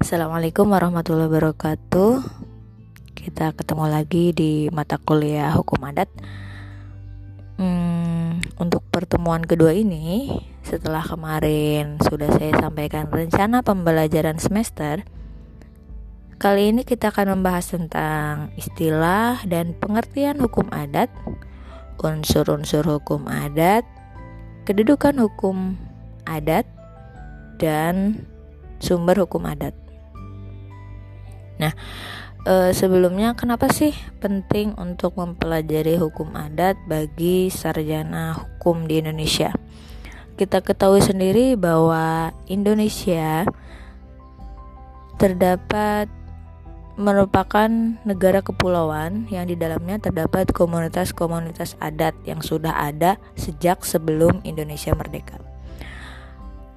Assalamualaikum warahmatullahi wabarakatuh. Kita ketemu lagi di mata kuliah hukum adat. Hmm, untuk pertemuan kedua ini, setelah kemarin sudah saya sampaikan rencana pembelajaran semester, kali ini kita akan membahas tentang istilah dan pengertian hukum adat, unsur-unsur hukum adat, kedudukan hukum adat, dan sumber hukum adat. Nah, e, sebelumnya kenapa sih penting untuk mempelajari hukum adat bagi sarjana hukum di Indonesia? Kita ketahui sendiri bahwa Indonesia terdapat merupakan negara kepulauan yang di dalamnya terdapat komunitas-komunitas adat yang sudah ada sejak sebelum Indonesia merdeka.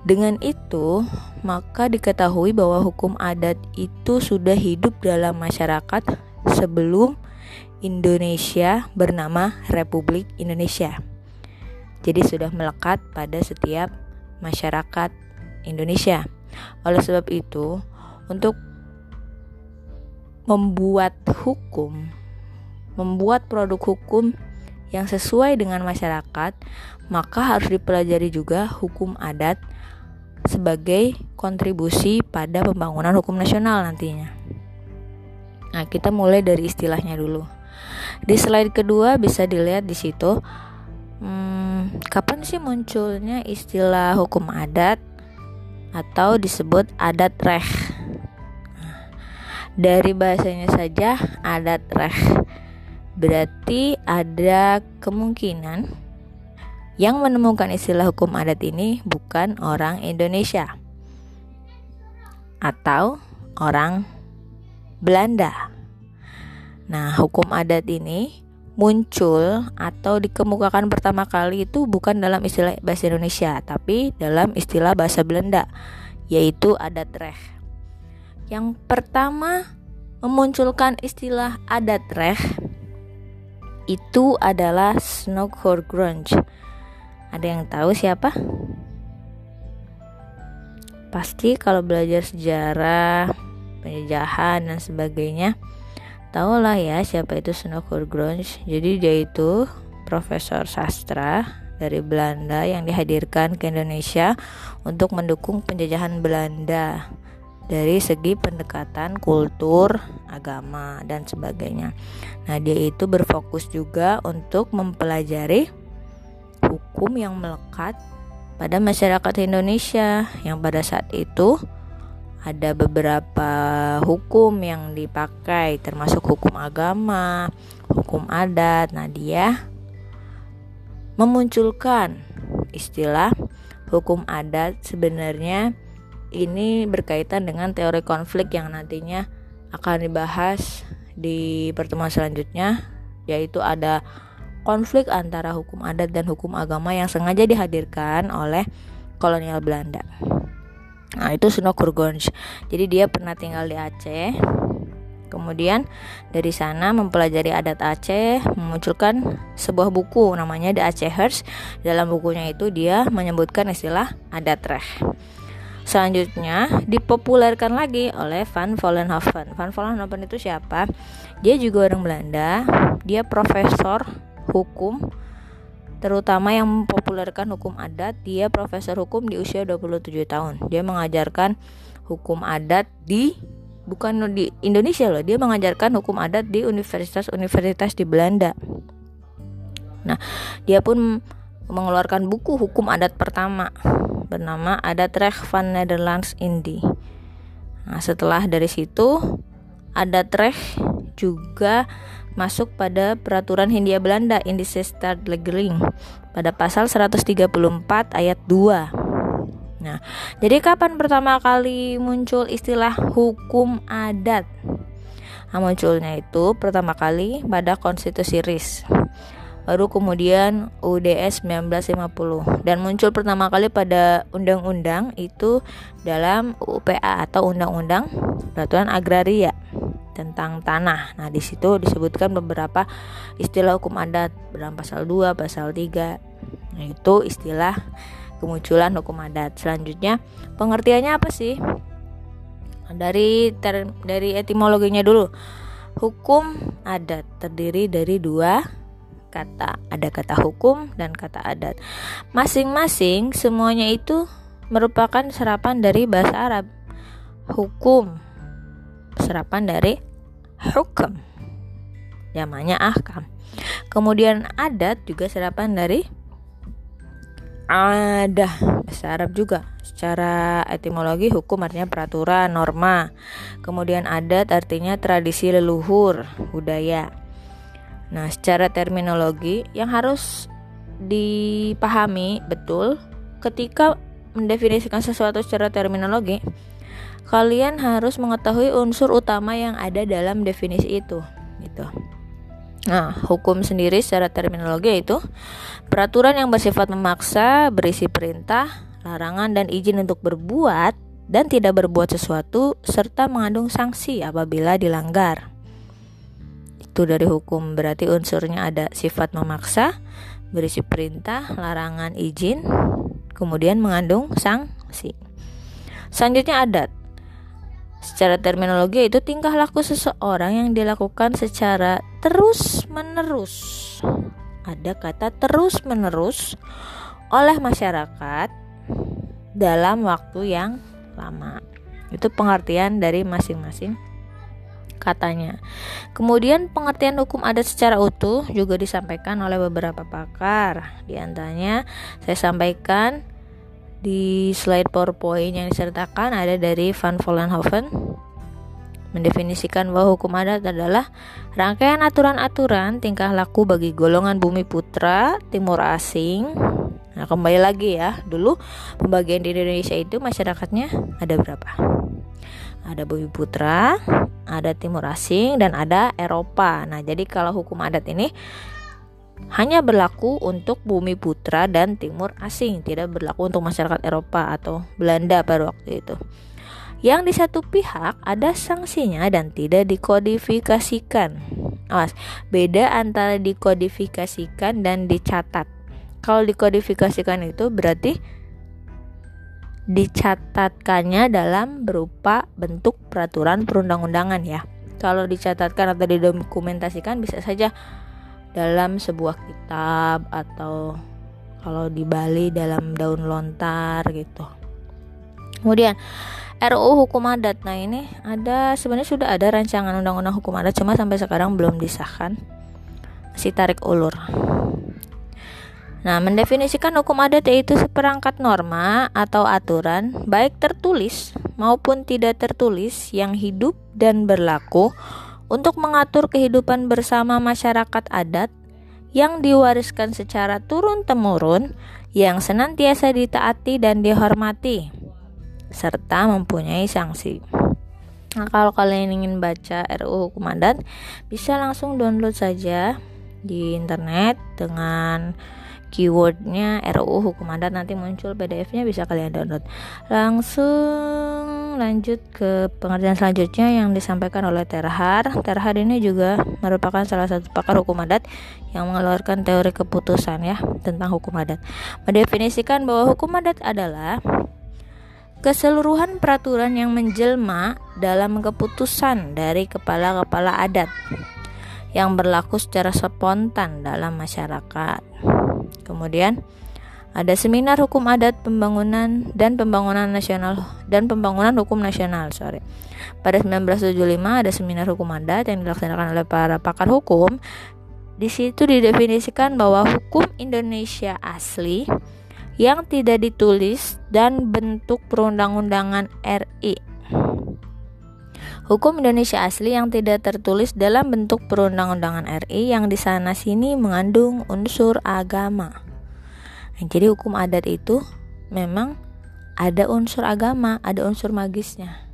Dengan itu, maka diketahui bahwa hukum adat itu sudah hidup dalam masyarakat sebelum Indonesia bernama Republik Indonesia. Jadi sudah melekat pada setiap masyarakat Indonesia. Oleh sebab itu, untuk membuat hukum, membuat produk hukum yang sesuai dengan masyarakat, maka harus dipelajari juga hukum adat sebagai kontribusi pada pembangunan hukum nasional nantinya. Nah, kita mulai dari istilahnya dulu. Di slide kedua bisa dilihat di situ hmm, kapan sih munculnya istilah hukum adat atau disebut adat reh. dari bahasanya saja adat reh berarti ada kemungkinan yang menemukan istilah hukum adat ini bukan orang Indonesia atau orang Belanda. Nah, hukum adat ini muncul atau dikemukakan pertama kali itu bukan dalam istilah bahasa Indonesia, tapi dalam istilah bahasa Belanda, yaitu adat reh. Yang pertama memunculkan istilah adat reh itu adalah Grunge ada yang tahu siapa? Pasti kalau belajar sejarah, penjajahan dan sebagainya, tahulah ya siapa itu Snowfall Grunge. Jadi dia itu profesor sastra dari Belanda yang dihadirkan ke Indonesia untuk mendukung penjajahan Belanda dari segi pendekatan kultur, agama, dan sebagainya. Nah, dia itu berfokus juga untuk mempelajari hukum yang melekat pada masyarakat Indonesia yang pada saat itu ada beberapa hukum yang dipakai termasuk hukum agama, hukum adat. Nah, dia memunculkan istilah hukum adat sebenarnya ini berkaitan dengan teori konflik yang nantinya akan dibahas di pertemuan selanjutnya yaitu ada konflik antara hukum adat dan hukum agama yang sengaja dihadirkan oleh kolonial Belanda. Nah, itu Suno Kurgonj. Jadi dia pernah tinggal di Aceh. Kemudian dari sana mempelajari adat Aceh, memunculkan sebuah buku namanya The Acehers. Dalam bukunya itu dia menyebutkan istilah adat reh. Selanjutnya dipopulerkan lagi oleh Van Vollenhoven. Van Vollenhoven itu siapa? Dia juga orang Belanda. Dia profesor hukum terutama yang mempopulerkan hukum adat dia profesor hukum di usia 27 tahun dia mengajarkan hukum adat di bukan di Indonesia loh dia mengajarkan hukum adat di universitas-universitas di Belanda nah dia pun mengeluarkan buku hukum adat pertama bernama Adat Recht van Nederlands Indi nah setelah dari situ Adat Recht juga masuk pada peraturan Hindia Belanda Indice Stadregeling pada pasal 134 ayat 2. Nah, jadi kapan pertama kali muncul istilah hukum adat? Nah, munculnya itu pertama kali pada Konstitusi RIS. Baru kemudian UDS 1950 dan muncul pertama kali pada undang-undang itu dalam UPA atau Undang-Undang Peraturan Agraria tentang tanah. Nah, di situ disebutkan beberapa istilah hukum adat dalam pasal 2, pasal 3. Nah, itu istilah kemunculan hukum adat. Selanjutnya, pengertiannya apa sih? dari dari etimologinya dulu. Hukum adat terdiri dari dua kata. Ada kata hukum dan kata adat. Masing-masing semuanya itu merupakan serapan dari bahasa Arab. Hukum serapan dari hukum. Namanya ahkam. Kemudian adat juga serapan dari ada bahasa Arab juga. Secara etimologi hukum artinya peraturan, norma. Kemudian adat artinya tradisi leluhur, budaya. Nah, secara terminologi yang harus dipahami betul ketika mendefinisikan sesuatu secara terminologi, kalian harus mengetahui unsur utama yang ada dalam definisi itu, gitu. Nah, hukum sendiri secara terminologi itu peraturan yang bersifat memaksa, berisi perintah, larangan dan izin untuk berbuat dan tidak berbuat sesuatu serta mengandung sanksi apabila dilanggar. Itu dari hukum berarti unsurnya ada sifat memaksa, berisi perintah, larangan, izin, kemudian mengandung sanksi. Selanjutnya adat. Secara terminologi itu tingkah laku seseorang yang dilakukan secara terus-menerus. Ada kata terus-menerus oleh masyarakat dalam waktu yang lama. Itu pengertian dari masing-masing katanya. Kemudian pengertian hukum adat secara utuh juga disampaikan oleh beberapa pakar. Di antaranya saya sampaikan di slide PowerPoint yang disertakan ada dari Van Vollenhoven mendefinisikan bahwa hukum adat adalah rangkaian aturan-aturan tingkah laku bagi golongan bumi putra timur asing. Nah, kembali lagi ya, dulu pembagian di Indonesia itu masyarakatnya ada berapa? Ada bumi putra, ada timur asing dan ada Eropa. Nah, jadi kalau hukum adat ini hanya berlaku untuk bumi putra dan timur asing, tidak berlaku untuk masyarakat Eropa atau Belanda pada waktu itu. Yang di satu pihak ada sanksinya dan tidak dikodifikasikan. Awas, beda antara dikodifikasikan dan dicatat. Kalau dikodifikasikan itu berarti dicatatkannya dalam berupa bentuk peraturan perundang-undangan ya. Kalau dicatatkan atau didokumentasikan bisa saja dalam sebuah kitab atau kalau di Bali dalam daun lontar gitu. Kemudian RUU hukum adat. Nah, ini ada sebenarnya sudah ada rancangan undang-undang hukum adat cuma sampai sekarang belum disahkan. Si tarik ulur. Nah, mendefinisikan hukum adat yaitu seperangkat norma atau aturan baik tertulis maupun tidak tertulis yang hidup dan berlaku untuk mengatur kehidupan bersama masyarakat adat yang diwariskan secara turun-temurun, yang senantiasa ditaati dan dihormati, serta mempunyai sanksi. Nah, kalau kalian ingin baca RUU Hukum Adat, bisa langsung download saja di internet dengan keywordnya RUU hukum adat nanti muncul PDF-nya bisa kalian download. Langsung lanjut ke pengertian selanjutnya yang disampaikan oleh Terhar. Terhar ini juga merupakan salah satu pakar hukum adat yang mengeluarkan teori keputusan ya tentang hukum adat. Mendefinisikan bahwa hukum adat adalah keseluruhan peraturan yang menjelma dalam keputusan dari kepala-kepala adat yang berlaku secara spontan dalam masyarakat. Kemudian ada seminar hukum adat pembangunan dan pembangunan nasional dan pembangunan hukum nasional sorry pada 1975 ada seminar hukum adat yang dilaksanakan oleh para pakar hukum di situ didefinisikan bahwa hukum Indonesia asli yang tidak ditulis dan bentuk perundang-undangan RI Hukum Indonesia asli yang tidak tertulis dalam bentuk perundang-undangan RI yang di sana sini mengandung unsur agama. Nah, jadi hukum adat itu memang ada unsur agama, ada unsur magisnya.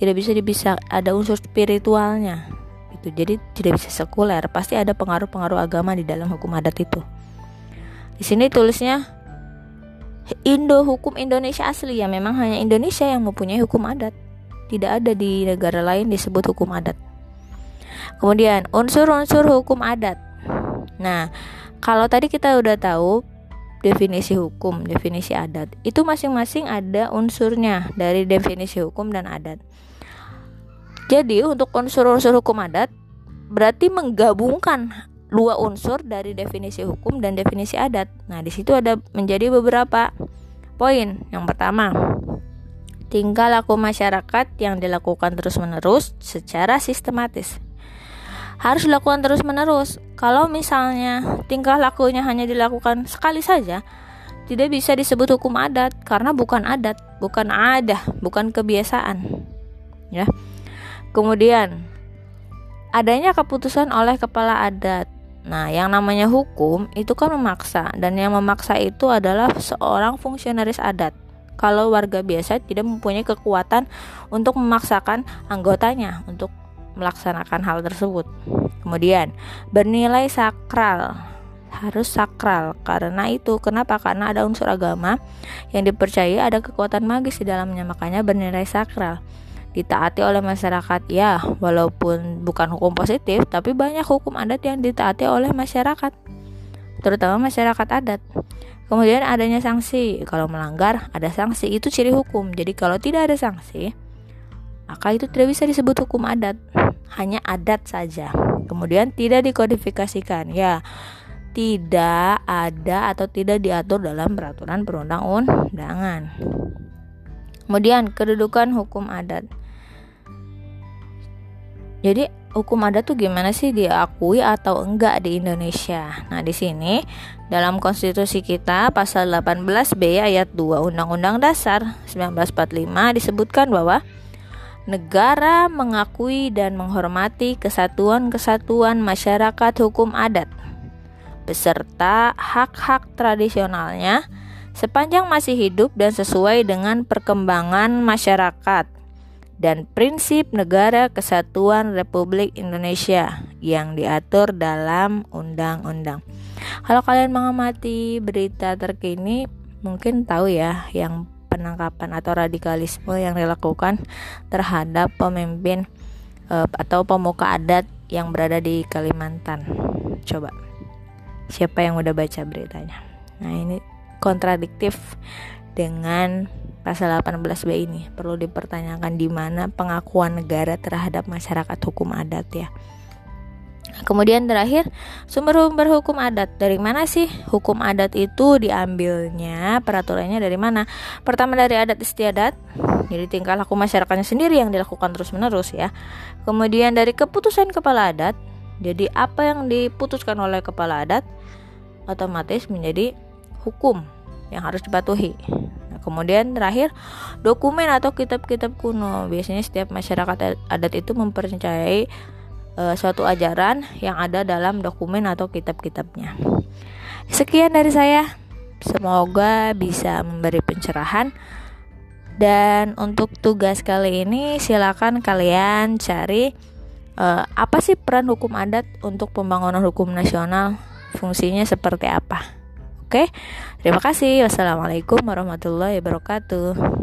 Tidak bisa dipisah, ada unsur spiritualnya. Itu jadi tidak bisa sekuler, pasti ada pengaruh-pengaruh agama di dalam hukum adat itu. Di sini tulisnya Indo hukum Indonesia asli ya memang hanya Indonesia yang mempunyai hukum adat tidak ada di negara lain disebut hukum adat. Kemudian unsur-unsur hukum adat. Nah, kalau tadi kita udah tahu definisi hukum, definisi adat. Itu masing-masing ada unsurnya dari definisi hukum dan adat. Jadi untuk unsur-unsur hukum adat berarti menggabungkan dua unsur dari definisi hukum dan definisi adat. Nah, di situ ada menjadi beberapa poin. Yang pertama, tingkah laku masyarakat yang dilakukan terus-menerus secara sistematis. Harus dilakukan terus-menerus. Kalau misalnya tingkah lakunya hanya dilakukan sekali saja, tidak bisa disebut hukum adat karena bukan adat, bukan ada, bukan kebiasaan. Ya. Kemudian adanya keputusan oleh kepala adat. Nah, yang namanya hukum itu kan memaksa dan yang memaksa itu adalah seorang fungsionaris adat. Kalau warga biasa tidak mempunyai kekuatan untuk memaksakan anggotanya untuk melaksanakan hal tersebut. Kemudian, bernilai sakral harus sakral. Karena itu kenapa? Karena ada unsur agama yang dipercayai ada kekuatan magis di dalamnya makanya bernilai sakral. Ditaati oleh masyarakat ya walaupun bukan hukum positif tapi banyak hukum adat yang ditaati oleh masyarakat terutama masyarakat adat kemudian adanya sanksi. Kalau melanggar ada sanksi. Itu ciri hukum. Jadi kalau tidak ada sanksi maka itu tidak bisa disebut hukum adat. Hanya adat saja. Kemudian tidak dikodifikasikan. Ya tidak ada atau tidak diatur dalam peraturan perundang-undangan. Kemudian kedudukan hukum adat. Jadi hukum adat tuh gimana sih? Diakui atau enggak di Indonesia? Nah, di sini dalam konstitusi kita pasal 18B ayat 2 Undang-Undang Dasar 1945 disebutkan bahwa negara mengakui dan menghormati kesatuan-kesatuan masyarakat hukum adat beserta hak-hak tradisionalnya sepanjang masih hidup dan sesuai dengan perkembangan masyarakat dan prinsip negara kesatuan Republik Indonesia yang diatur dalam undang-undang. Kalau kalian mengamati berita terkini, mungkin tahu ya yang penangkapan atau radikalisme yang dilakukan terhadap pemimpin e, atau pemuka adat yang berada di Kalimantan. Coba, siapa yang udah baca beritanya? Nah ini kontradiktif dengan pasal 18B ini perlu dipertanyakan di mana pengakuan negara terhadap masyarakat hukum adat ya. Kemudian terakhir, sumber-sumber hukum adat. Dari mana sih hukum adat itu diambilnya? Peraturannya dari mana? Pertama dari adat istiadat. Jadi tingkah laku masyarakatnya sendiri yang dilakukan terus-menerus ya. Kemudian dari keputusan kepala adat. Jadi apa yang diputuskan oleh kepala adat otomatis menjadi hukum yang harus dipatuhi. Kemudian terakhir dokumen atau kitab-kitab kuno. Biasanya setiap masyarakat adat itu mempercayai e, suatu ajaran yang ada dalam dokumen atau kitab-kitabnya. Sekian dari saya. Semoga bisa memberi pencerahan. Dan untuk tugas kali ini silakan kalian cari e, apa sih peran hukum adat untuk pembangunan hukum nasional? Fungsinya seperti apa? Oke, terima kasih. Wassalamualaikum warahmatullahi wabarakatuh.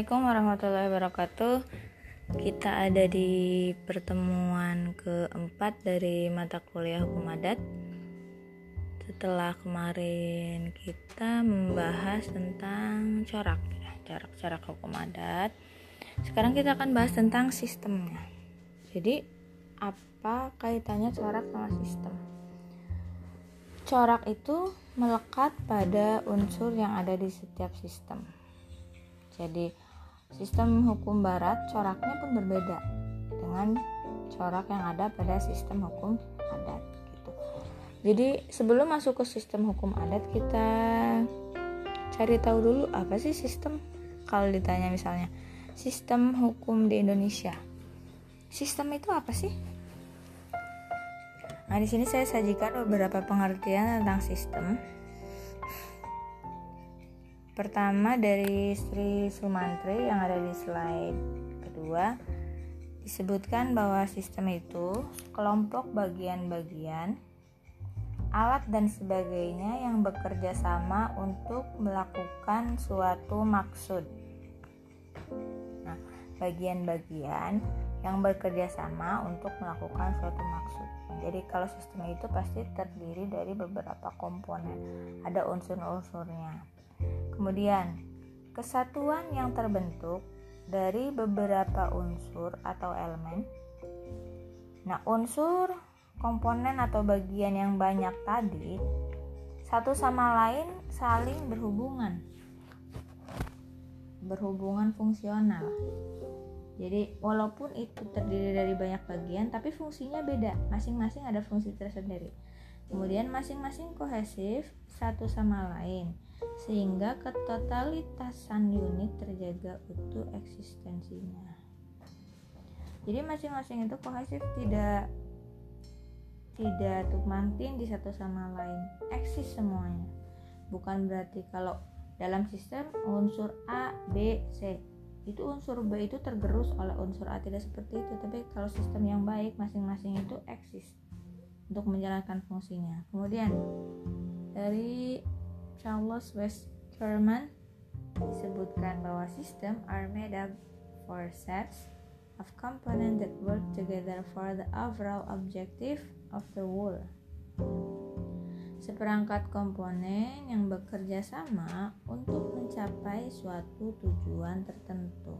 Assalamualaikum warahmatullahi wabarakatuh. Kita ada di pertemuan keempat dari mata kuliah hukum adat. Setelah kemarin kita membahas tentang corak corak-corak hukum adat. Sekarang kita akan bahas tentang sistemnya. Jadi, apa kaitannya corak sama sistem? Corak itu melekat pada unsur yang ada di setiap sistem. Jadi, sistem hukum barat coraknya pun berbeda dengan corak yang ada pada sistem hukum adat gitu. Jadi, sebelum masuk ke sistem hukum adat kita cari tahu dulu apa sih sistem. Kalau ditanya misalnya sistem hukum di Indonesia sistem itu apa sih? Nah di sini saya sajikan beberapa pengertian tentang sistem pertama dari Sri Sumantri yang ada di slide kedua disebutkan bahwa sistem itu kelompok bagian-bagian alat dan sebagainya yang bekerja sama untuk melakukan suatu maksud. bagian-bagian yang bekerja sama untuk melakukan suatu maksud. Jadi kalau sistem itu pasti terdiri dari beberapa komponen, ada unsur-unsurnya. Kemudian, kesatuan yang terbentuk dari beberapa unsur atau elemen. Nah, unsur, komponen atau bagian yang banyak tadi satu sama lain saling berhubungan. Berhubungan fungsional. Jadi walaupun itu terdiri dari banyak bagian tapi fungsinya beda. Masing-masing ada fungsi tersendiri. Kemudian masing-masing kohesif satu sama lain sehingga ketotalitasan unit terjaga utuh eksistensinya. Jadi masing-masing itu kohesif tidak tidak tumpang di satu sama lain, eksis semuanya. Bukan berarti kalau dalam sistem unsur A, B, C itu unsur B itu tergerus oleh unsur A tidak seperti itu tapi kalau sistem yang baik masing-masing itu eksis untuk menjalankan fungsinya kemudian dari Charles Westerman disebutkan bahwa sistem are made up for sets of components that work together for the overall objective of the whole seperangkat komponen yang bekerja sama untuk mencapai suatu tujuan tertentu.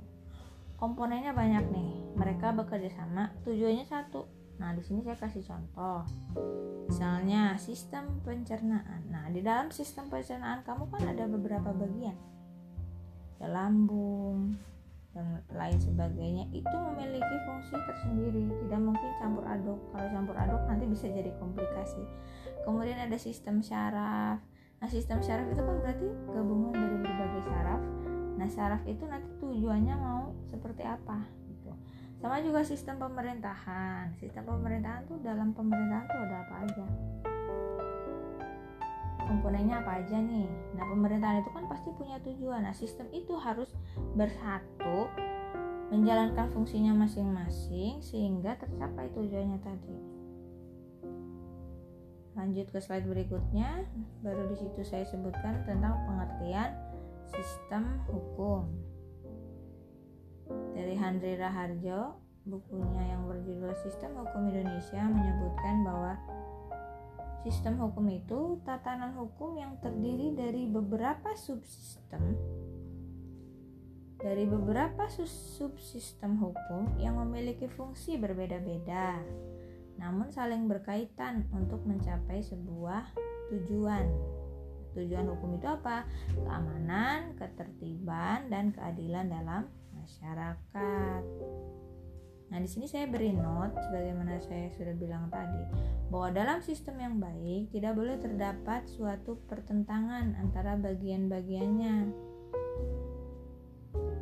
Komponennya banyak nih, mereka bekerja sama, tujuannya satu. Nah, di sini saya kasih contoh. Misalnya sistem pencernaan. Nah, di dalam sistem pencernaan kamu kan ada beberapa bagian. Ada lambung, dan lain sebagainya. Itu memiliki fungsi tersendiri. Tidak mungkin campur aduk. Kalau campur aduk nanti bisa jadi komplikasi. Kemudian ada sistem syaraf. Nah sistem syaraf itu kan berarti gabungan dari berbagai syaraf. Nah syaraf itu nanti tujuannya mau seperti apa sama juga sistem pemerintahan. Sistem pemerintahan tuh dalam pemerintahan tuh ada apa aja? Komponennya apa aja nih? Nah pemerintahan itu kan pasti punya tujuan. Nah sistem itu harus bersatu menjalankan fungsinya masing-masing sehingga tercapai tujuannya tadi. Lanjut ke slide berikutnya. Baru di situ saya sebutkan tentang pengertian sistem hukum dari Handri Raharjo bukunya yang berjudul Sistem Hukum Indonesia menyebutkan bahwa Sistem hukum itu tatanan hukum yang terdiri dari beberapa subsistem dari beberapa subsistem hukum yang memiliki fungsi berbeda-beda namun saling berkaitan untuk mencapai sebuah tujuan. Tujuan hukum itu apa? Keamanan, ketertiban, dan keadilan dalam masyarakat. Nah, di sini saya beri note sebagaimana saya sudah bilang tadi bahwa dalam sistem yang baik tidak boleh terdapat suatu pertentangan antara bagian-bagiannya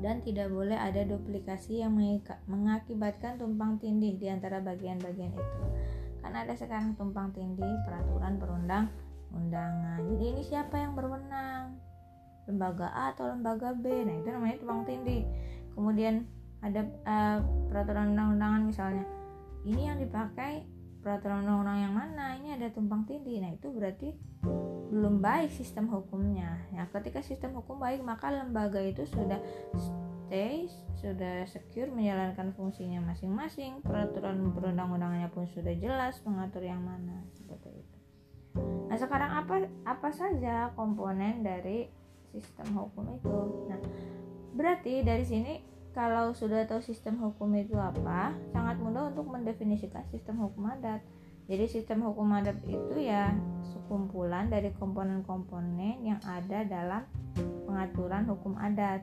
dan tidak boleh ada duplikasi yang mengakibatkan tumpang tindih di antara bagian-bagian itu. Karena ada sekarang tumpang tindih peraturan perundang undangan. Jadi ini siapa yang berwenang? Lembaga A atau lembaga B? Nah, itu namanya tumpang tindih. Kemudian ada uh, peraturan undang-undangan misalnya. Ini yang dipakai peraturan undang-undang yang mana? Ini ada tumpang tindih. Nah itu berarti belum baik sistem hukumnya. Ya ketika sistem hukum baik maka lembaga itu sudah stay sudah secure menjalankan fungsinya masing-masing. Peraturan perundang-undangannya pun sudah jelas mengatur yang mana seperti itu. Nah sekarang apa apa saja komponen dari sistem hukum itu? Nah berarti dari sini kalau sudah tahu sistem hukum itu apa, sangat mudah untuk mendefinisikan sistem hukum adat. Jadi sistem hukum adat itu ya sekumpulan dari komponen-komponen yang ada dalam pengaturan hukum adat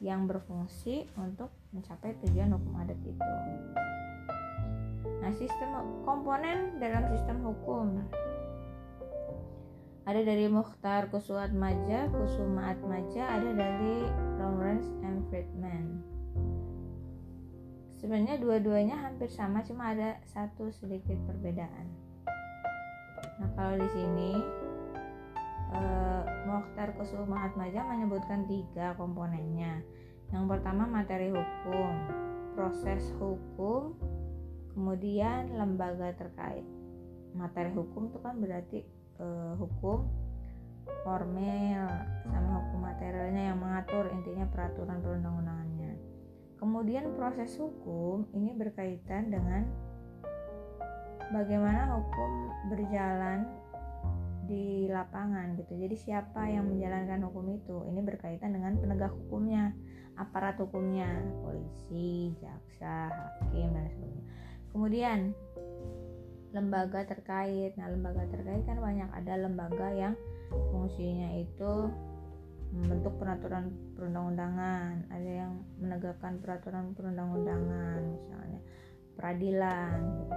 yang berfungsi untuk mencapai tujuan hukum adat itu. Nah, sistem komponen dalam sistem hukum ada dari Mukhtar Kusuat Maja, Kusumaat Maja, ada dari Lawrence and Friedman. Sebenarnya dua-duanya hampir sama, cuma ada satu sedikit perbedaan. Nah kalau di sini eh, Mokhtar Kusumaat Maja menyebutkan tiga komponennya. Yang pertama materi hukum, proses hukum, kemudian lembaga terkait. Materi hukum itu kan berarti uh, hukum formil sama hukum materialnya yang mengatur intinya peraturan perundang-undangannya. kemudian proses hukum ini berkaitan dengan bagaimana hukum berjalan di lapangan gitu. Jadi siapa yang menjalankan hukum itu? Ini berkaitan dengan penegak hukumnya, aparat hukumnya, polisi, jaksa, hakim dan sebagainya. Kemudian lembaga terkait. Nah, lembaga terkait kan banyak. Ada lembaga yang fungsinya itu membentuk peraturan perundang-undangan, ada yang menegakkan peraturan perundang-undangan, misalnya peradilan gitu.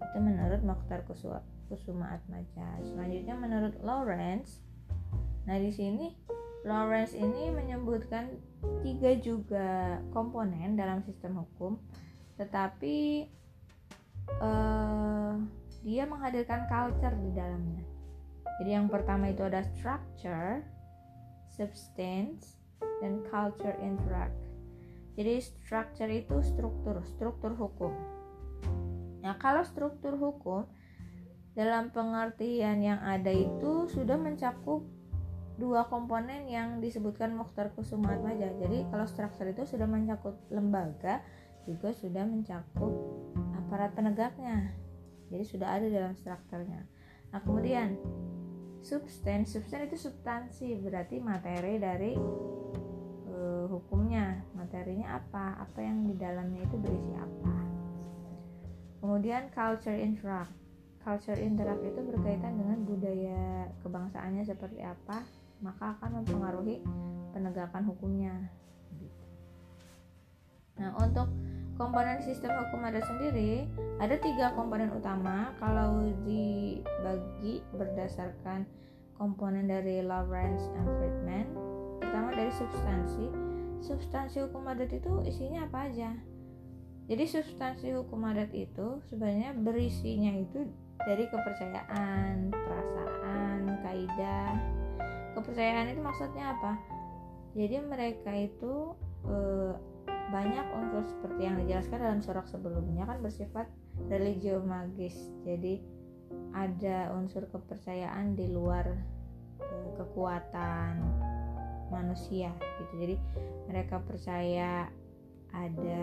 Itu menurut Mokhtar Kusuma Atmaja. Selanjutnya menurut Lawrence, nah di sini Lawrence ini menyebutkan tiga juga komponen dalam sistem hukum, tetapi uh, dia menghadirkan culture di dalamnya. Jadi yang pertama itu ada structure, substance, dan culture interact. Jadi structure itu struktur, struktur hukum. Nah, kalau struktur hukum dalam pengertian yang ada itu sudah mencakup dua komponen yang disebutkan Mukhtar Kusuma Atmaja. Jadi kalau struktur itu sudah mencakup lembaga juga sudah mencakup aparat penegaknya. Jadi sudah ada dalam strukturnya. Nah, kemudian substance, substance itu substansi, berarti materi dari uh, hukumnya. Materinya apa? Apa yang di dalamnya itu berisi apa? Kemudian culture interact culture interact itu berkaitan dengan budaya kebangsaannya seperti apa maka akan mempengaruhi penegakan hukumnya nah untuk komponen sistem hukum adat sendiri ada tiga komponen utama kalau dibagi berdasarkan komponen dari Lawrence and Friedman pertama dari substansi substansi hukum adat itu isinya apa aja jadi substansi hukum adat itu sebenarnya berisinya itu dari kepercayaan, perasaan, kaidah. Kepercayaan itu maksudnya apa? Jadi mereka itu e, banyak unsur seperti yang dijelaskan dalam surat sebelumnya kan bersifat religio magis. Jadi ada unsur kepercayaan di luar e, kekuatan manusia gitu. Jadi mereka percaya ada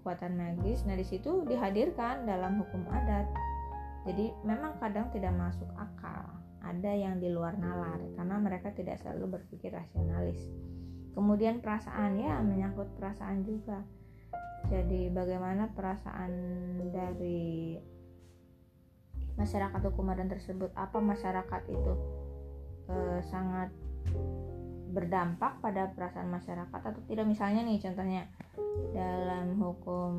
kekuatan magis. Nah, di situ dihadirkan dalam hukum adat. Jadi, memang kadang tidak masuk akal. Ada yang di luar nalar karena mereka tidak selalu berpikir rasionalis. Kemudian perasaan ya menyangkut perasaan juga. Jadi, bagaimana perasaan dari masyarakat hukum adat tersebut? Apa masyarakat itu e, sangat berdampak pada perasaan masyarakat atau tidak misalnya nih contohnya dalam hukum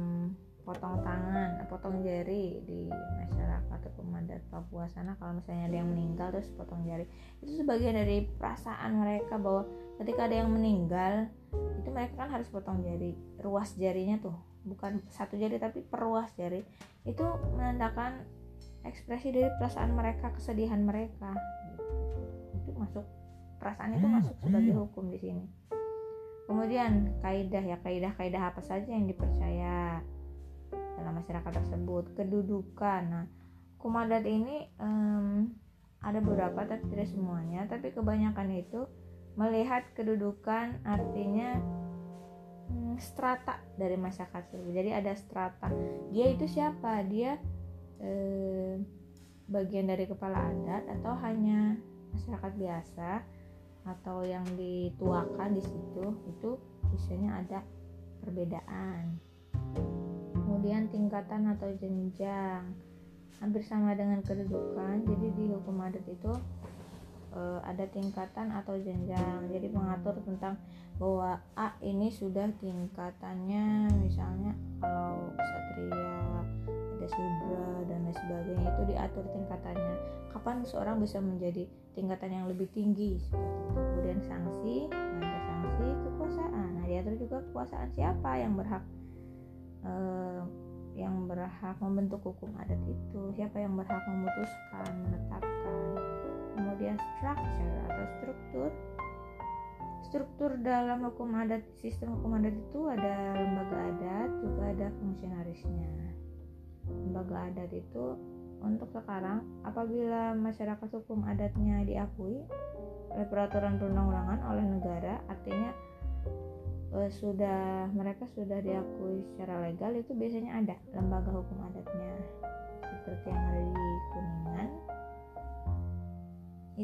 potong tangan, potong jari di masyarakat hukum adat Papua sana kalau misalnya ada yang meninggal terus potong jari itu sebagian dari perasaan mereka bahwa ketika ada yang meninggal itu mereka kan harus potong jari ruas jarinya tuh. Bukan satu jari tapi perluas jari. Itu menandakan ekspresi dari perasaan mereka kesedihan mereka. Itu masuk perasaan itu masuk sebagai hukum di sini. Kemudian kaidah ya kaidah kaidah apa saja yang dipercaya dalam masyarakat tersebut? Kedudukan. Nah hukum adat ini um, ada beberapa tapi tidak semuanya. Tapi kebanyakan itu melihat kedudukan artinya hmm, strata dari masyarakat tersebut jadi ada strata. Dia itu siapa? Dia eh, bagian dari kepala adat atau hanya masyarakat biasa atau yang dituakan di situ itu biasanya ada perbedaan. Kemudian tingkatan atau jenjang. Hampir sama dengan kedudukan. Jadi di hukum adat itu e, ada tingkatan atau jenjang. Jadi mengatur tentang bahwa A ini sudah tingkatannya misalnya kalau ksatria ada sudra dan lain sebagainya itu diatur tingkatannya. Kapan seorang bisa menjadi tingkatan yang lebih tinggi? Seperti itu kemudian sanksi ada sanksi kekuasaan. Nah diatur juga kekuasaan siapa yang berhak eh, yang berhak membentuk hukum adat itu. Siapa yang berhak memutuskan menetapkan kemudian structure atau struktur. Struktur dalam hukum adat sistem hukum adat itu ada lembaga adat juga ada fungsionarisnya. Lembaga adat itu untuk sekarang apabila masyarakat hukum adatnya diakui oleh peraturan perundang-undangan oleh negara artinya uh, sudah mereka sudah diakui secara legal itu biasanya ada lembaga hukum adatnya. Seperti yang ada di kuningan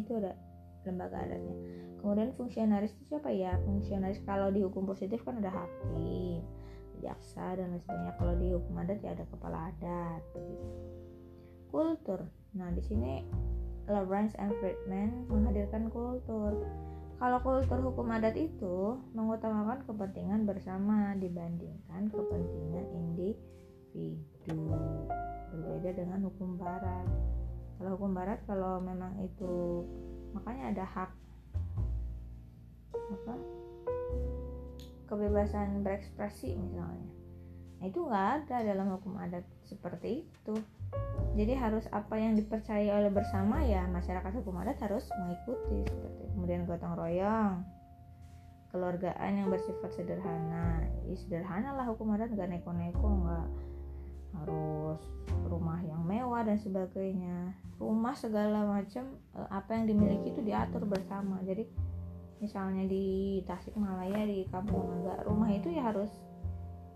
itu ada lembaga adatnya. Kemudian fungsionaris itu siapa? Ya fungsionaris kalau di hukum positif kan ada hakim jaksa dan lain sebagainya. Kalau di hukum adat ya ada kepala adat begitu kultur. Nah di sini Lawrence and Friedman menghadirkan kultur. Kalau kultur hukum adat itu mengutamakan kepentingan bersama dibandingkan kepentingan individu hukum barat kalau memang itu makanya ada hak apa kebebasan berekspresi misalnya. Nah itu nggak ada dalam hukum adat seperti itu. Jadi harus apa yang dipercaya oleh bersama ya masyarakat hukum adat harus mengikuti seperti kemudian gotong royong keluargaan yang bersifat sederhana. Ya, sederhana lah hukum adat nggak neko-neko nggak harus rumah yang mewah dan sebagainya. Rumah segala macam eh, apa yang dimiliki itu diatur bersama. Jadi misalnya di Tasikmalaya di Kampung Naga rumah itu ya harus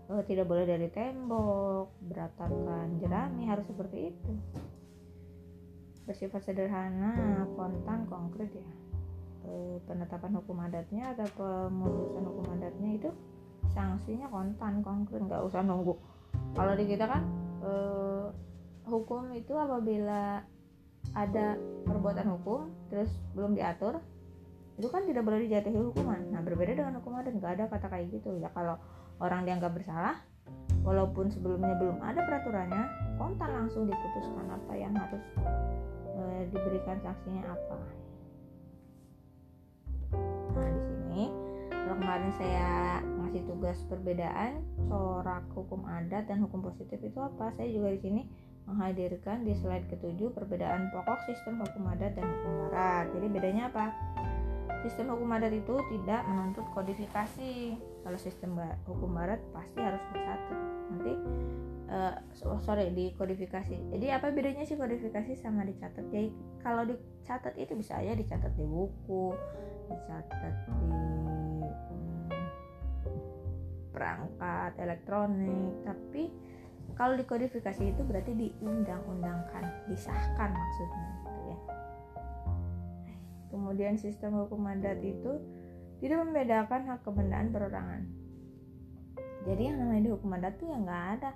uh, tidak boleh dari tembok beratapkan jerami harus seperti itu. Bersifat sederhana kontan konkret ya. Uh, penetapan hukum adatnya atau pemutusan hukum adatnya itu sanksinya kontan konkret. Nggak usah nunggu kalau di kita kan uh, hukum itu apabila ada perbuatan hukum terus belum diatur itu kan tidak boleh dijatuhi hukuman. Nah berbeda dengan hukum adat nggak ada kata kayak gitu. Ya kalau orang dianggap bersalah walaupun sebelumnya belum ada peraturannya kontan langsung diputuskan apa yang harus e, diberikan sanksinya apa. Nah di sini kalau kemarin saya ngasih tugas perbedaan corak hukum adat dan hukum positif itu apa saya juga di sini menghadirkan di slide ketujuh perbedaan pokok sistem hukum adat dan hukum barat jadi bedanya apa Sistem hukum adat itu tidak menuntut kodifikasi. Kalau sistem hukum barat pasti harus dicatat. Nanti uh, sorry dikodifikasi. Jadi apa bedanya sih kodifikasi sama dicatat? Jadi kalau dicatat itu bisa aja dicatat di buku, dicatat di perangkat elektronik. Tapi kalau dikodifikasi itu berarti diundang-undangkan, disahkan maksudnya Kemudian sistem hukum adat itu tidak membedakan hak kebendaan perorangan. Jadi yang namanya hukum adat tuh ya nggak ada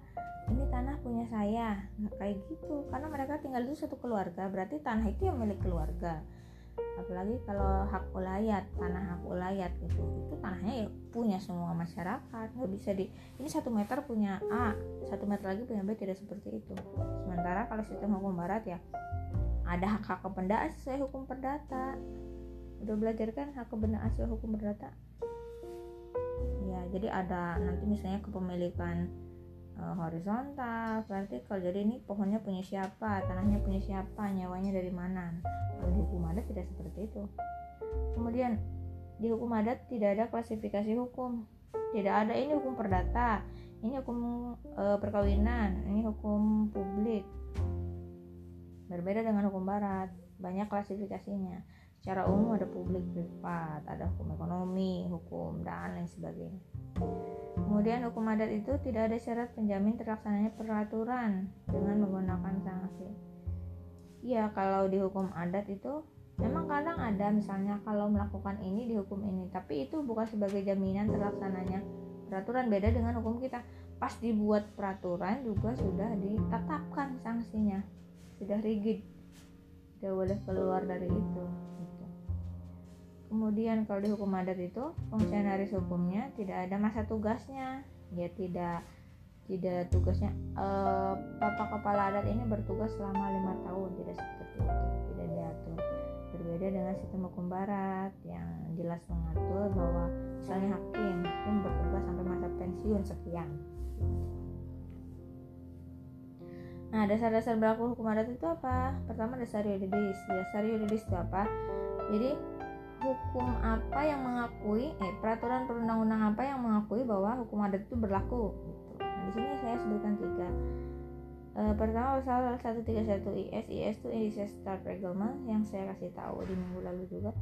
ini tanah punya saya nggak kayak gitu karena mereka tinggal itu satu keluarga berarti tanah itu yang milik keluarga apalagi kalau hak ulayat tanah hak ulayat gitu. Itu tanahnya ya punya semua masyarakat nggak bisa di ini satu meter punya A satu meter lagi punya B tidak seperti itu. Sementara kalau sistem hukum barat ya ada hak hak kependaan sesuai hukum perdata. Udah belajar kan hak kependaan sesuai hukum perdata? Ya jadi ada nanti misalnya kepemilikan uh, horizontal. Vertikal jadi ini pohonnya punya siapa tanahnya punya siapa nyawanya dari mana? Kalau di hukum adat tidak seperti itu. Kemudian di hukum adat tidak ada klasifikasi hukum. Tidak ada ini hukum perdata ini hukum uh, perkawinan ini hukum publik. Berbeda dengan hukum barat, banyak klasifikasinya. Secara umum ada publik privat, ada hukum ekonomi, hukum dan lain sebagainya. Kemudian hukum adat itu tidak ada syarat penjamin terlaksananya peraturan dengan menggunakan sanksi. Ya, kalau di hukum adat itu memang kadang ada misalnya kalau melakukan ini di hukum ini, tapi itu bukan sebagai jaminan terlaksananya peraturan beda dengan hukum kita. Pas dibuat peraturan juga sudah ditetapkan sanksinya sudah rigid tidak boleh keluar dari itu. Kemudian kalau di hukum adat itu fungsionaris hukumnya tidak ada masa tugasnya ya tidak tidak tugasnya eh, bapak kepala adat ini bertugas selama lima tahun tidak seperti itu tidak diatur berbeda dengan sistem hukum barat yang jelas mengatur bahwa misalnya hakim hakim bertugas sampai masa pensiun sekian Nah, dasar-dasar berlaku hukum adat itu apa? Pertama dasar yuridis. Dasar yuridis itu apa? Jadi hukum apa yang mengakui eh peraturan perundang-undang apa yang mengakui bahwa hukum adat itu berlaku gitu. Nah, di sini saya sebutkan tiga. E, pertama pasal 131 IS, IS itu Indonesian Start Reglement yang saya kasih tahu di minggu lalu juga.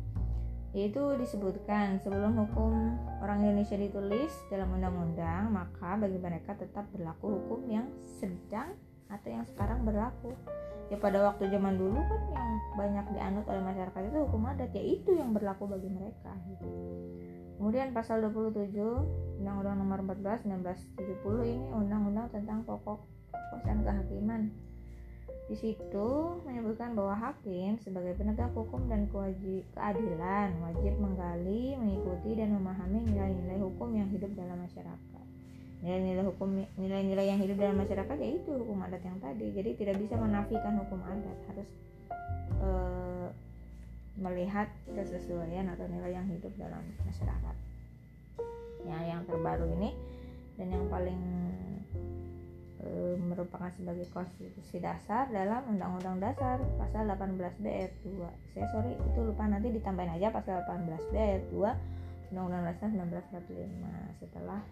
yaitu disebutkan sebelum hukum orang Indonesia ditulis dalam undang-undang maka bagi mereka tetap berlaku hukum yang sedang atau yang sekarang berlaku ya pada waktu zaman dulu kan yang banyak dianut oleh masyarakat itu hukum adat ya itu yang berlaku bagi mereka gitu. kemudian pasal 27 Undang-Undang Nomor 14 1970 ini undang-undang tentang pokok kekuasaan kehakiman di situ menyebutkan bahwa hakim sebagai penegak hukum dan kewajib keadilan wajib menggali, mengikuti dan memahami nilai-nilai hukum yang hidup dalam masyarakat. Nilai-nilai hukum nilai-nilai yang hidup dalam masyarakat yaitu hukum adat yang tadi. Jadi tidak bisa menafikan hukum adat, harus e, melihat kesesuaian atau nilai yang hidup dalam masyarakat. Ya, yang terbaru ini dan yang paling e, merupakan sebagai konstitusi dasar dalam Undang-Undang Dasar pasal 18B ayat 2. Saya sorry itu lupa nanti ditambahin aja pasal 18B ayat 2 Undang-Undang Dasar 1945 setelah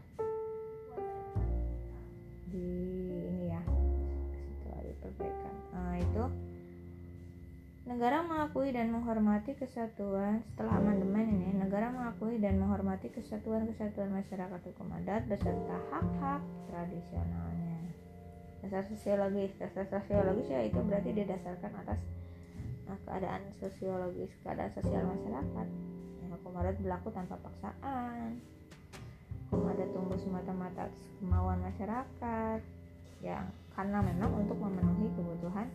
di ini ya setelah diperbaikan. Nah, itu Negara mengakui dan menghormati kesatuan setelah amandemen ini, negara mengakui dan menghormati kesatuan-kesatuan masyarakat hukum adat beserta hak-hak tradisionalnya. Dasar sosiologis dasar sosiologis ya itu berarti didasarkan atas nah, keadaan sosiologis keadaan sosial masyarakat. Yang hukum adat berlaku tanpa paksaan adat tumbuh semata-mata atas kemauan masyarakat. Yang karena memang untuk memenuhi kebutuhan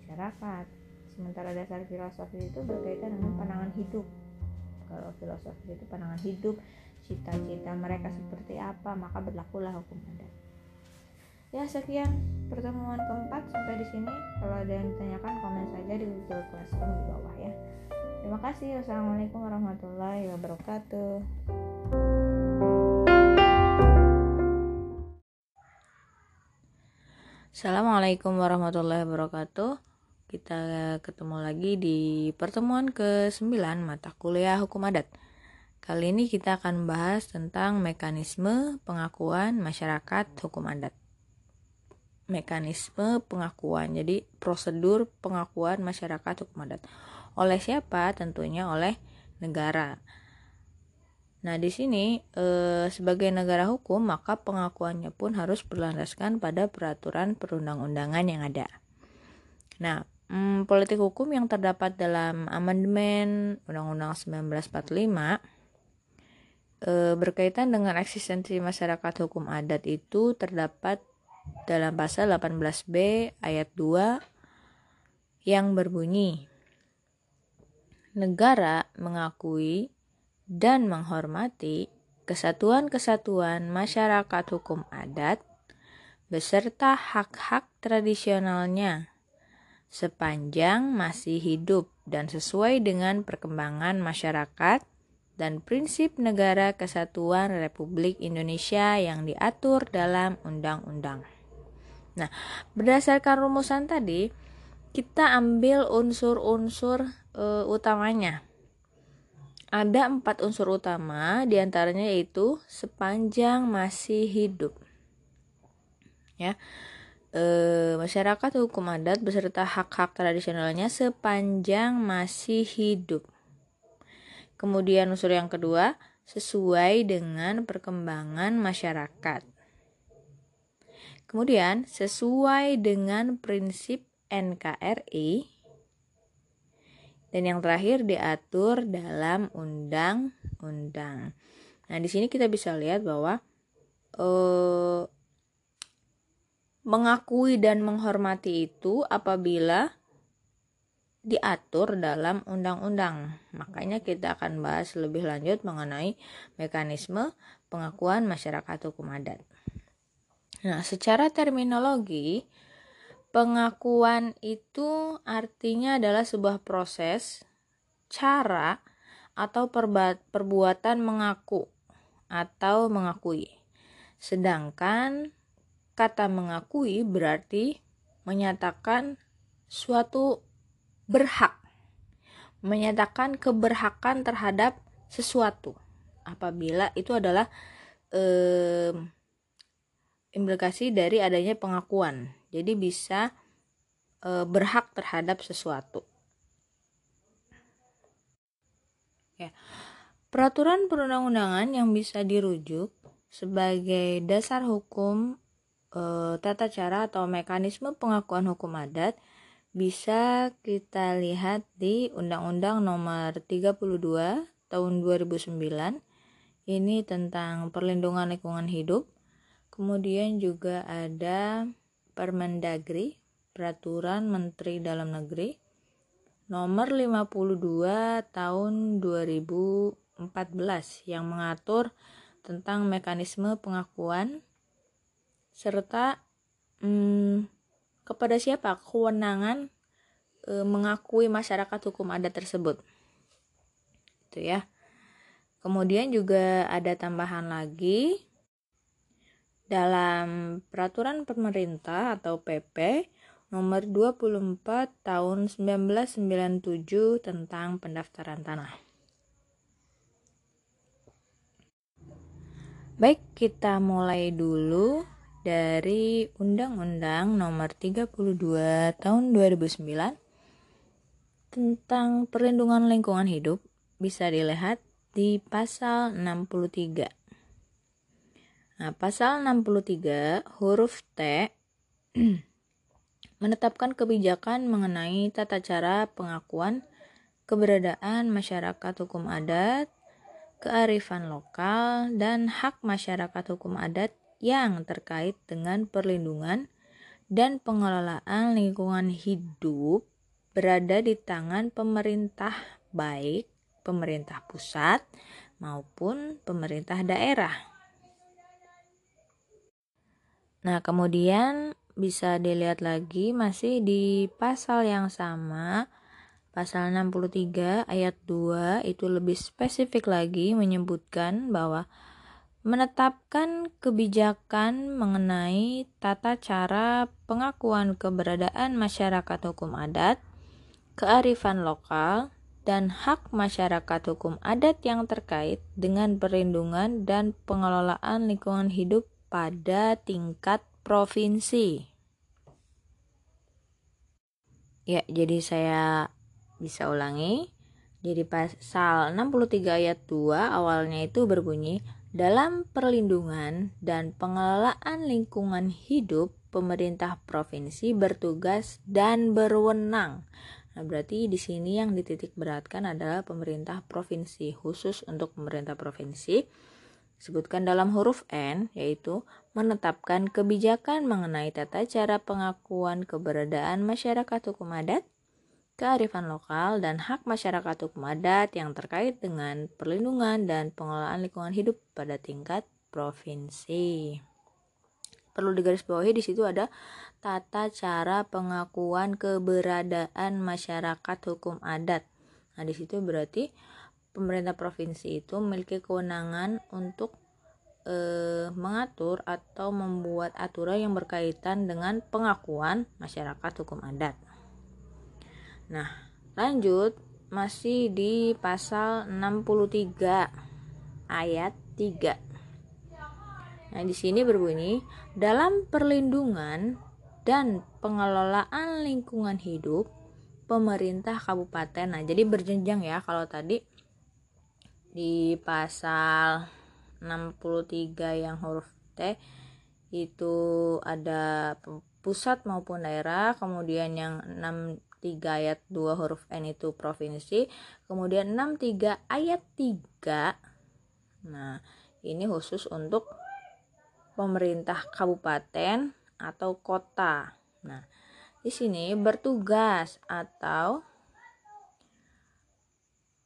masyarakat. Sementara dasar filosofi itu berkaitan dengan pandangan hidup. Kalau filosofi itu pandangan hidup cita-cita mereka seperti apa maka berlakulah hukum adat. Ya sekian pertemuan keempat sampai di sini. Kalau ada yang ditanyakan komen saja di Google Classroom di bawah ya. Terima kasih. Wassalamualaikum warahmatullahi wabarakatuh Assalamualaikum warahmatullahi wabarakatuh Kita ketemu lagi di pertemuan ke-9 mata kuliah hukum adat Kali ini kita akan membahas tentang mekanisme pengakuan masyarakat hukum adat mekanisme pengakuan. Jadi prosedur pengakuan masyarakat hukum adat. Oleh siapa? Tentunya oleh negara. Nah, di sini e, sebagai negara hukum, maka pengakuannya pun harus berlandaskan pada peraturan perundang-undangan yang ada. Nah, hmm, politik hukum yang terdapat dalam amandemen Undang-Undang 1945 e, berkaitan dengan eksistensi masyarakat hukum adat itu terdapat dalam pasal 18B ayat 2 yang berbunyi Negara mengakui dan menghormati kesatuan-kesatuan masyarakat hukum adat beserta hak-hak tradisionalnya sepanjang masih hidup dan sesuai dengan perkembangan masyarakat dan prinsip negara kesatuan Republik Indonesia yang diatur dalam undang-undang. Nah, berdasarkan rumusan tadi, kita ambil unsur-unsur e, utamanya. Ada empat unsur utama, di antaranya yaitu sepanjang masih hidup. Ya, e, masyarakat hukum adat beserta hak-hak tradisionalnya sepanjang masih hidup. Kemudian unsur yang kedua, sesuai dengan perkembangan masyarakat. Kemudian, sesuai dengan prinsip NKRI dan yang terakhir diatur dalam undang-undang. Nah, di sini kita bisa lihat bahwa eh, mengakui dan menghormati itu apabila diatur dalam undang-undang. Makanya kita akan bahas lebih lanjut mengenai mekanisme pengakuan masyarakat hukum adat. Nah, secara terminologi, pengakuan itu artinya adalah sebuah proses, cara, atau perbuatan mengaku atau mengakui. Sedangkan kata mengakui berarti menyatakan suatu berhak, menyatakan keberhakan terhadap sesuatu apabila itu adalah eh, implikasi dari adanya pengakuan. Jadi bisa e, berhak terhadap sesuatu. Ya. Peraturan perundang-undangan yang bisa dirujuk sebagai dasar hukum e, tata cara atau mekanisme pengakuan hukum adat bisa kita lihat di Undang-Undang Nomor 32 Tahun 2009 ini tentang perlindungan lingkungan hidup. Kemudian juga ada Permendagri, Peraturan Menteri Dalam Negeri nomor 52 tahun 2014 yang mengatur tentang mekanisme pengakuan serta hmm, kepada siapa kewenangan e, mengakui masyarakat hukum adat tersebut. Itu ya. Kemudian juga ada tambahan lagi dalam peraturan pemerintah atau PP nomor 24 tahun 1997 tentang pendaftaran tanah Baik, kita mulai dulu dari Undang-Undang Nomor 32 Tahun 2009 tentang perlindungan lingkungan hidup bisa dilihat di pasal 63. Nah, pasal 63 huruf T menetapkan kebijakan mengenai tata cara pengakuan keberadaan masyarakat hukum adat, kearifan lokal, dan hak masyarakat hukum adat yang terkait dengan perlindungan dan pengelolaan lingkungan hidup berada di tangan pemerintah baik pemerintah pusat maupun pemerintah daerah. Nah, kemudian bisa dilihat lagi masih di pasal yang sama pasal 63 ayat 2 itu lebih spesifik lagi menyebutkan bahwa menetapkan kebijakan mengenai tata cara pengakuan keberadaan masyarakat hukum adat, kearifan lokal, dan hak masyarakat hukum adat yang terkait dengan perlindungan dan pengelolaan lingkungan hidup pada tingkat provinsi. Ya, jadi saya bisa ulangi. Jadi pasal 63 ayat 2 awalnya itu berbunyi dalam perlindungan dan pengelolaan lingkungan hidup, pemerintah provinsi bertugas dan berwenang. Nah, berarti di sini yang dititik beratkan adalah pemerintah provinsi khusus untuk pemerintah provinsi. Sebutkan dalam huruf N yaitu menetapkan kebijakan mengenai tata cara pengakuan keberadaan masyarakat hukum adat kearifan lokal, dan hak masyarakat hukum adat yang terkait dengan perlindungan dan pengelolaan lingkungan hidup pada tingkat provinsi. Perlu digarisbawahi di situ ada tata cara pengakuan keberadaan masyarakat hukum adat. Nah, di situ berarti pemerintah provinsi itu memiliki kewenangan untuk eh, mengatur atau membuat aturan yang berkaitan dengan pengakuan masyarakat hukum adat. Nah, lanjut masih di pasal 63 ayat 3. Nah, di sini berbunyi dalam perlindungan dan pengelolaan lingkungan hidup pemerintah kabupaten. Nah, jadi berjenjang ya kalau tadi di pasal 63 yang huruf T itu ada pusat maupun daerah, kemudian yang 6 3 ayat 2 huruf N itu provinsi kemudian 63 ayat 3 nah ini khusus untuk pemerintah kabupaten atau kota. Nah di sini bertugas atau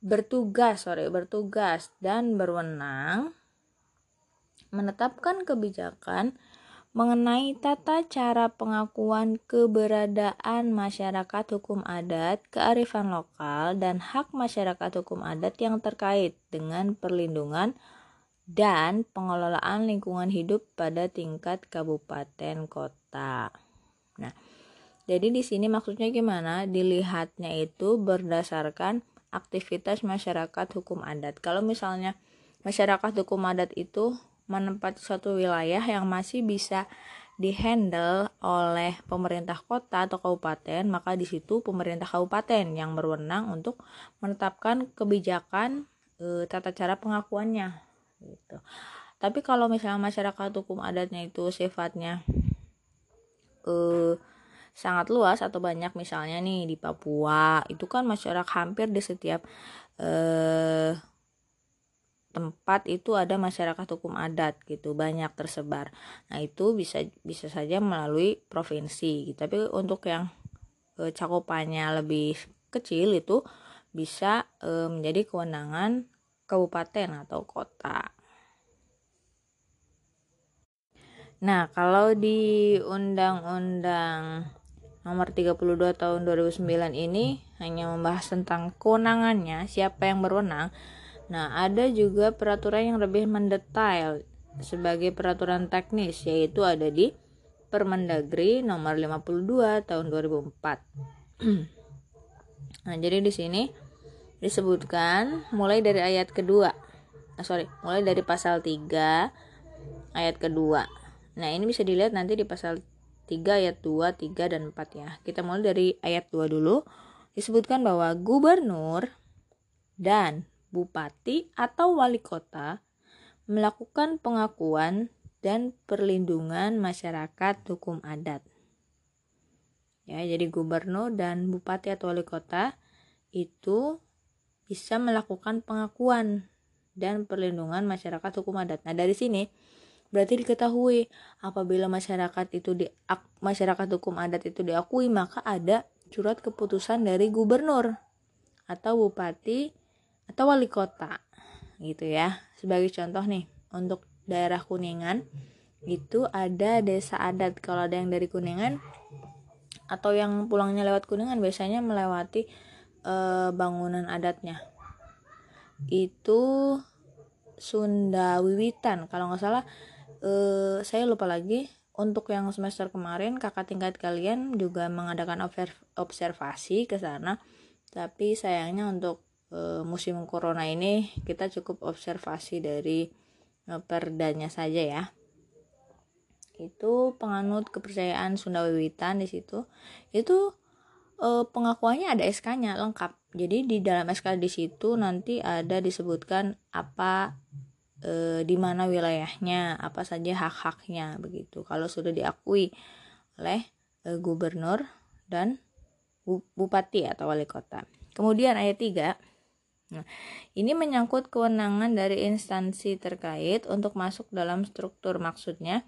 bertugas sorry bertugas dan berwenang menetapkan kebijakan mengenai tata cara pengakuan keberadaan masyarakat hukum adat, kearifan lokal, dan hak masyarakat hukum adat yang terkait dengan perlindungan dan pengelolaan lingkungan hidup pada tingkat kabupaten kota. Nah, jadi di sini maksudnya gimana? Dilihatnya itu berdasarkan aktivitas masyarakat hukum adat. Kalau misalnya masyarakat hukum adat itu menempati suatu wilayah yang masih bisa dihandle oleh pemerintah kota atau kabupaten, maka di situ pemerintah kabupaten yang berwenang untuk menetapkan kebijakan e, tata cara pengakuannya gitu tapi kalau misalnya masyarakat hukum adatnya itu sifatnya eh sangat luas atau banyak misalnya nih di Papua itu kan masyarakat hampir di setiap eh, tempat itu ada masyarakat hukum adat gitu banyak tersebar nah itu bisa bisa saja melalui provinsi gitu. tapi untuk yang eh, cakupannya lebih kecil itu bisa eh, menjadi kewenangan kabupaten atau kota Nah, kalau di Undang-Undang nomor 32 tahun 2009 ini hanya membahas tentang kewenangannya, siapa yang berwenang. Nah, ada juga peraturan yang lebih mendetail sebagai peraturan teknis yaitu ada di Permendagri nomor 52 tahun 2004. nah, jadi di sini disebutkan mulai dari ayat kedua. Ah, sorry, mulai dari pasal 3 ayat kedua Nah, ini bisa dilihat nanti di pasal 3 ayat 2, 3 dan 4 ya. Kita mulai dari ayat 2 dulu. Disebutkan bahwa gubernur dan bupati atau wali kota melakukan pengakuan dan perlindungan masyarakat hukum adat. Ya, jadi gubernur dan bupati atau wali kota itu bisa melakukan pengakuan dan perlindungan masyarakat hukum adat. Nah, dari sini Berarti diketahui apabila masyarakat itu di masyarakat hukum adat itu diakui maka ada surat keputusan dari gubernur atau bupati atau wali kota gitu ya. Sebagai contoh nih untuk daerah Kuningan itu ada desa adat kalau ada yang dari Kuningan atau yang pulangnya lewat Kuningan biasanya melewati e, bangunan adatnya itu Sunda Wiwitan kalau nggak salah uh, saya lupa lagi. Untuk yang semester kemarin kakak tingkat kalian juga mengadakan observasi ke sana. Tapi sayangnya untuk uh, musim corona ini kita cukup observasi dari uh, perdanya saja ya. Itu penganut kepercayaan Sunda Wiwitan di situ. Itu uh, pengakuannya ada SK-nya lengkap. Jadi di dalam SK di situ nanti ada disebutkan apa e, di mana wilayahnya, apa saja hak-haknya begitu. Kalau sudah diakui oleh e, gubernur dan bupati atau wali kota. Kemudian ayat 3 Nah, ini menyangkut kewenangan dari instansi terkait untuk masuk dalam struktur maksudnya.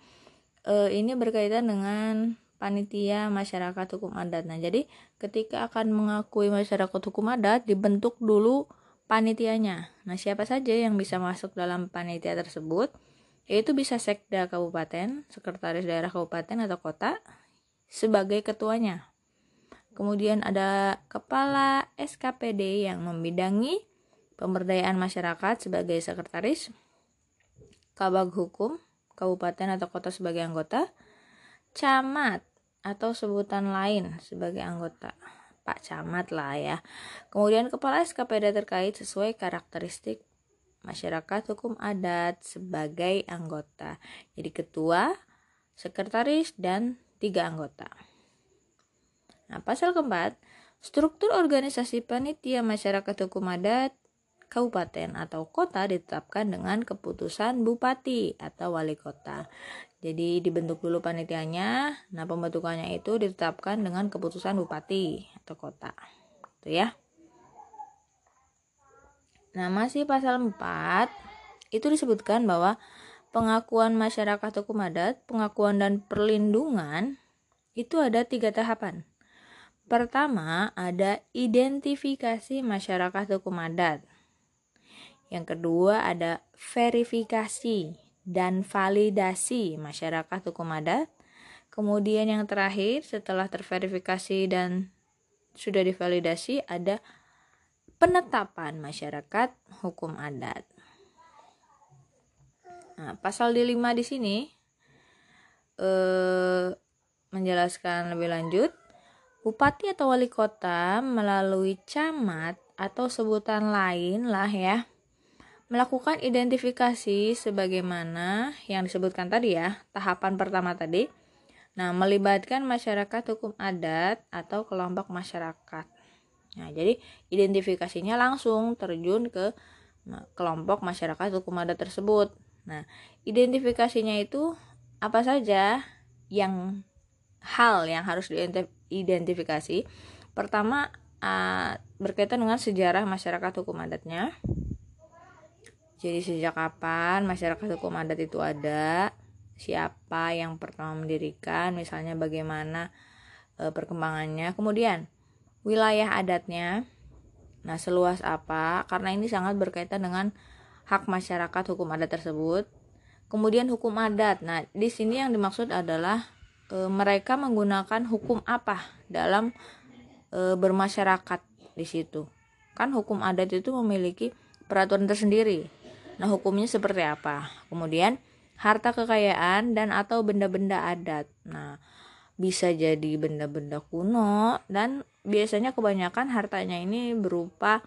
E, ini berkaitan dengan panitia masyarakat hukum adat. Nah, jadi ketika akan mengakui masyarakat hukum adat dibentuk dulu panitianya. Nah, siapa saja yang bisa masuk dalam panitia tersebut? Yaitu bisa sekda kabupaten, sekretaris daerah kabupaten atau kota sebagai ketuanya. Kemudian ada kepala SKPD yang membidangi pemberdayaan masyarakat sebagai sekretaris, kabag hukum kabupaten atau kota sebagai anggota, camat atau sebutan lain sebagai anggota. Pak Camat lah ya. Kemudian kepala SKPD terkait sesuai karakteristik masyarakat hukum adat sebagai anggota. Jadi ketua, sekretaris, dan tiga anggota. Nah, pasal keempat, struktur organisasi panitia masyarakat hukum adat kabupaten atau kota ditetapkan dengan keputusan bupati atau wali kota. Jadi dibentuk dulu panitianya. Nah, pembentukannya itu ditetapkan dengan keputusan bupati atau kota. Gitu ya. Nah, masih pasal 4 itu disebutkan bahwa pengakuan masyarakat hukum adat, pengakuan dan perlindungan itu ada tiga tahapan. Pertama, ada identifikasi masyarakat hukum adat. Yang kedua, ada verifikasi dan validasi masyarakat hukum adat. Kemudian yang terakhir setelah terverifikasi dan sudah divalidasi ada penetapan masyarakat hukum adat. Nah, pasal di 5 di sini eh, menjelaskan lebih lanjut bupati atau wali kota melalui camat atau sebutan lain lah ya melakukan identifikasi sebagaimana yang disebutkan tadi ya, tahapan pertama tadi. Nah, melibatkan masyarakat hukum adat atau kelompok masyarakat. Nah, jadi identifikasinya langsung terjun ke kelompok masyarakat hukum adat tersebut. Nah, identifikasinya itu apa saja yang hal yang harus diidentifikasi? Pertama, uh, berkaitan dengan sejarah masyarakat hukum adatnya. Jadi sejak kapan masyarakat hukum adat itu ada? Siapa yang pertama mendirikan? Misalnya bagaimana uh, perkembangannya. Kemudian wilayah adatnya. Nah, seluas apa? Karena ini sangat berkaitan dengan hak masyarakat hukum adat tersebut. Kemudian hukum adat. Nah, di sini yang dimaksud adalah e, mereka menggunakan hukum apa dalam e, bermasyarakat di situ. Kan hukum adat itu memiliki peraturan tersendiri. Nah, hukumnya seperti apa? Kemudian harta kekayaan dan atau benda-benda adat. Nah, bisa jadi benda-benda kuno dan biasanya kebanyakan hartanya ini berupa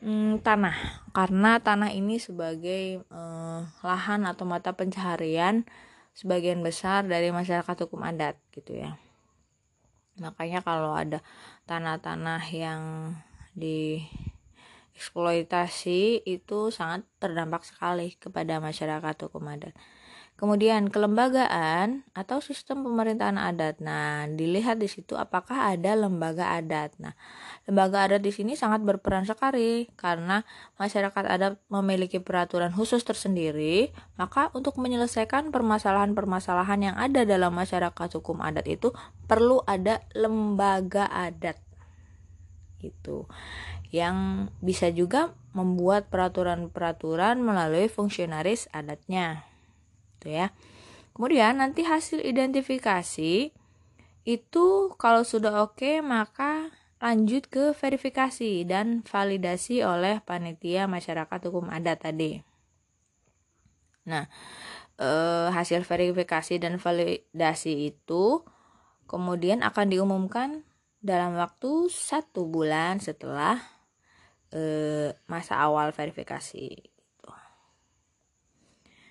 hmm, tanah karena tanah ini sebagai eh, lahan atau mata pencaharian sebagian besar dari masyarakat hukum adat gitu ya makanya kalau ada tanah-tanah yang di eksploitasi itu sangat terdampak sekali kepada masyarakat hukum adat Kemudian kelembagaan atau sistem pemerintahan adat. Nah, dilihat di situ apakah ada lembaga adat. Nah, lembaga adat di sini sangat berperan sekali karena masyarakat adat memiliki peraturan khusus tersendiri, maka untuk menyelesaikan permasalahan-permasalahan yang ada dalam masyarakat hukum adat itu perlu ada lembaga adat. Gitu. Yang bisa juga membuat peraturan-peraturan melalui fungsionaris adatnya gitu ya. Kemudian nanti hasil identifikasi itu kalau sudah oke maka lanjut ke verifikasi dan validasi oleh panitia masyarakat hukum adat tadi. Nah, eh, hasil verifikasi dan validasi itu kemudian akan diumumkan dalam waktu satu bulan setelah eh, masa awal verifikasi.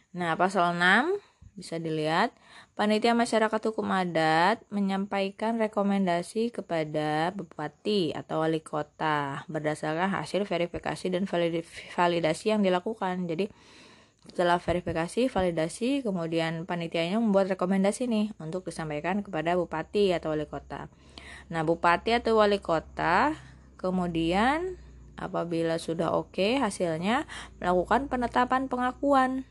Nah, pasal 6 bisa dilihat, panitia masyarakat hukum adat menyampaikan rekomendasi kepada bupati atau wali kota berdasarkan hasil verifikasi dan validasi yang dilakukan. Jadi, setelah verifikasi, validasi, kemudian panitianya membuat rekomendasi nih untuk disampaikan kepada bupati atau wali kota. Nah, bupati atau wali kota kemudian apabila sudah oke okay, hasilnya melakukan penetapan pengakuan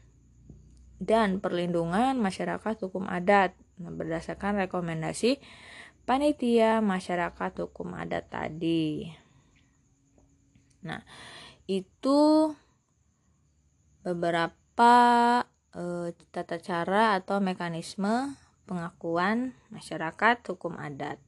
dan perlindungan masyarakat hukum adat nah, berdasarkan rekomendasi panitia masyarakat hukum adat tadi. Nah, itu beberapa e, tata cara atau mekanisme pengakuan masyarakat hukum adat.